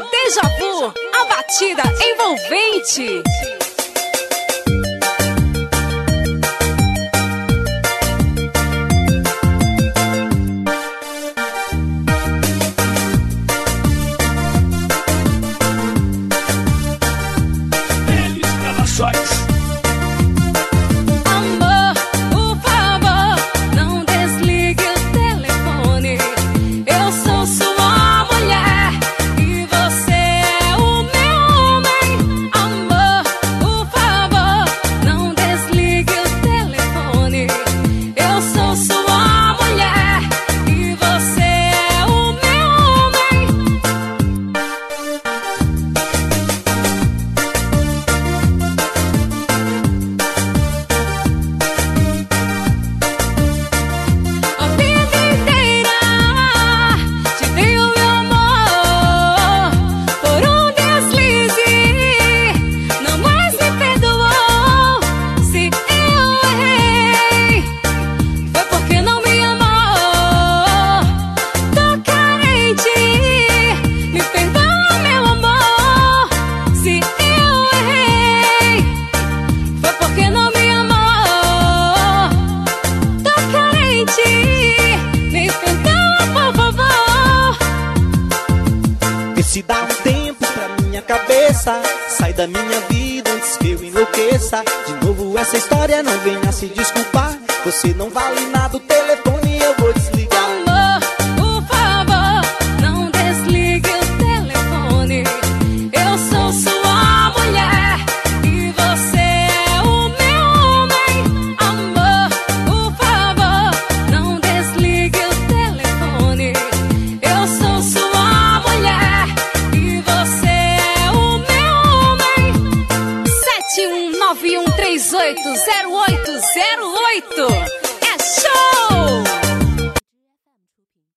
Deja Vu, a batida envolvente. Cabeça Sai da minha vida antes que eu enlouqueça. De novo essa história não venha se desculpar. Você não vale nada, o telefone 71981380808.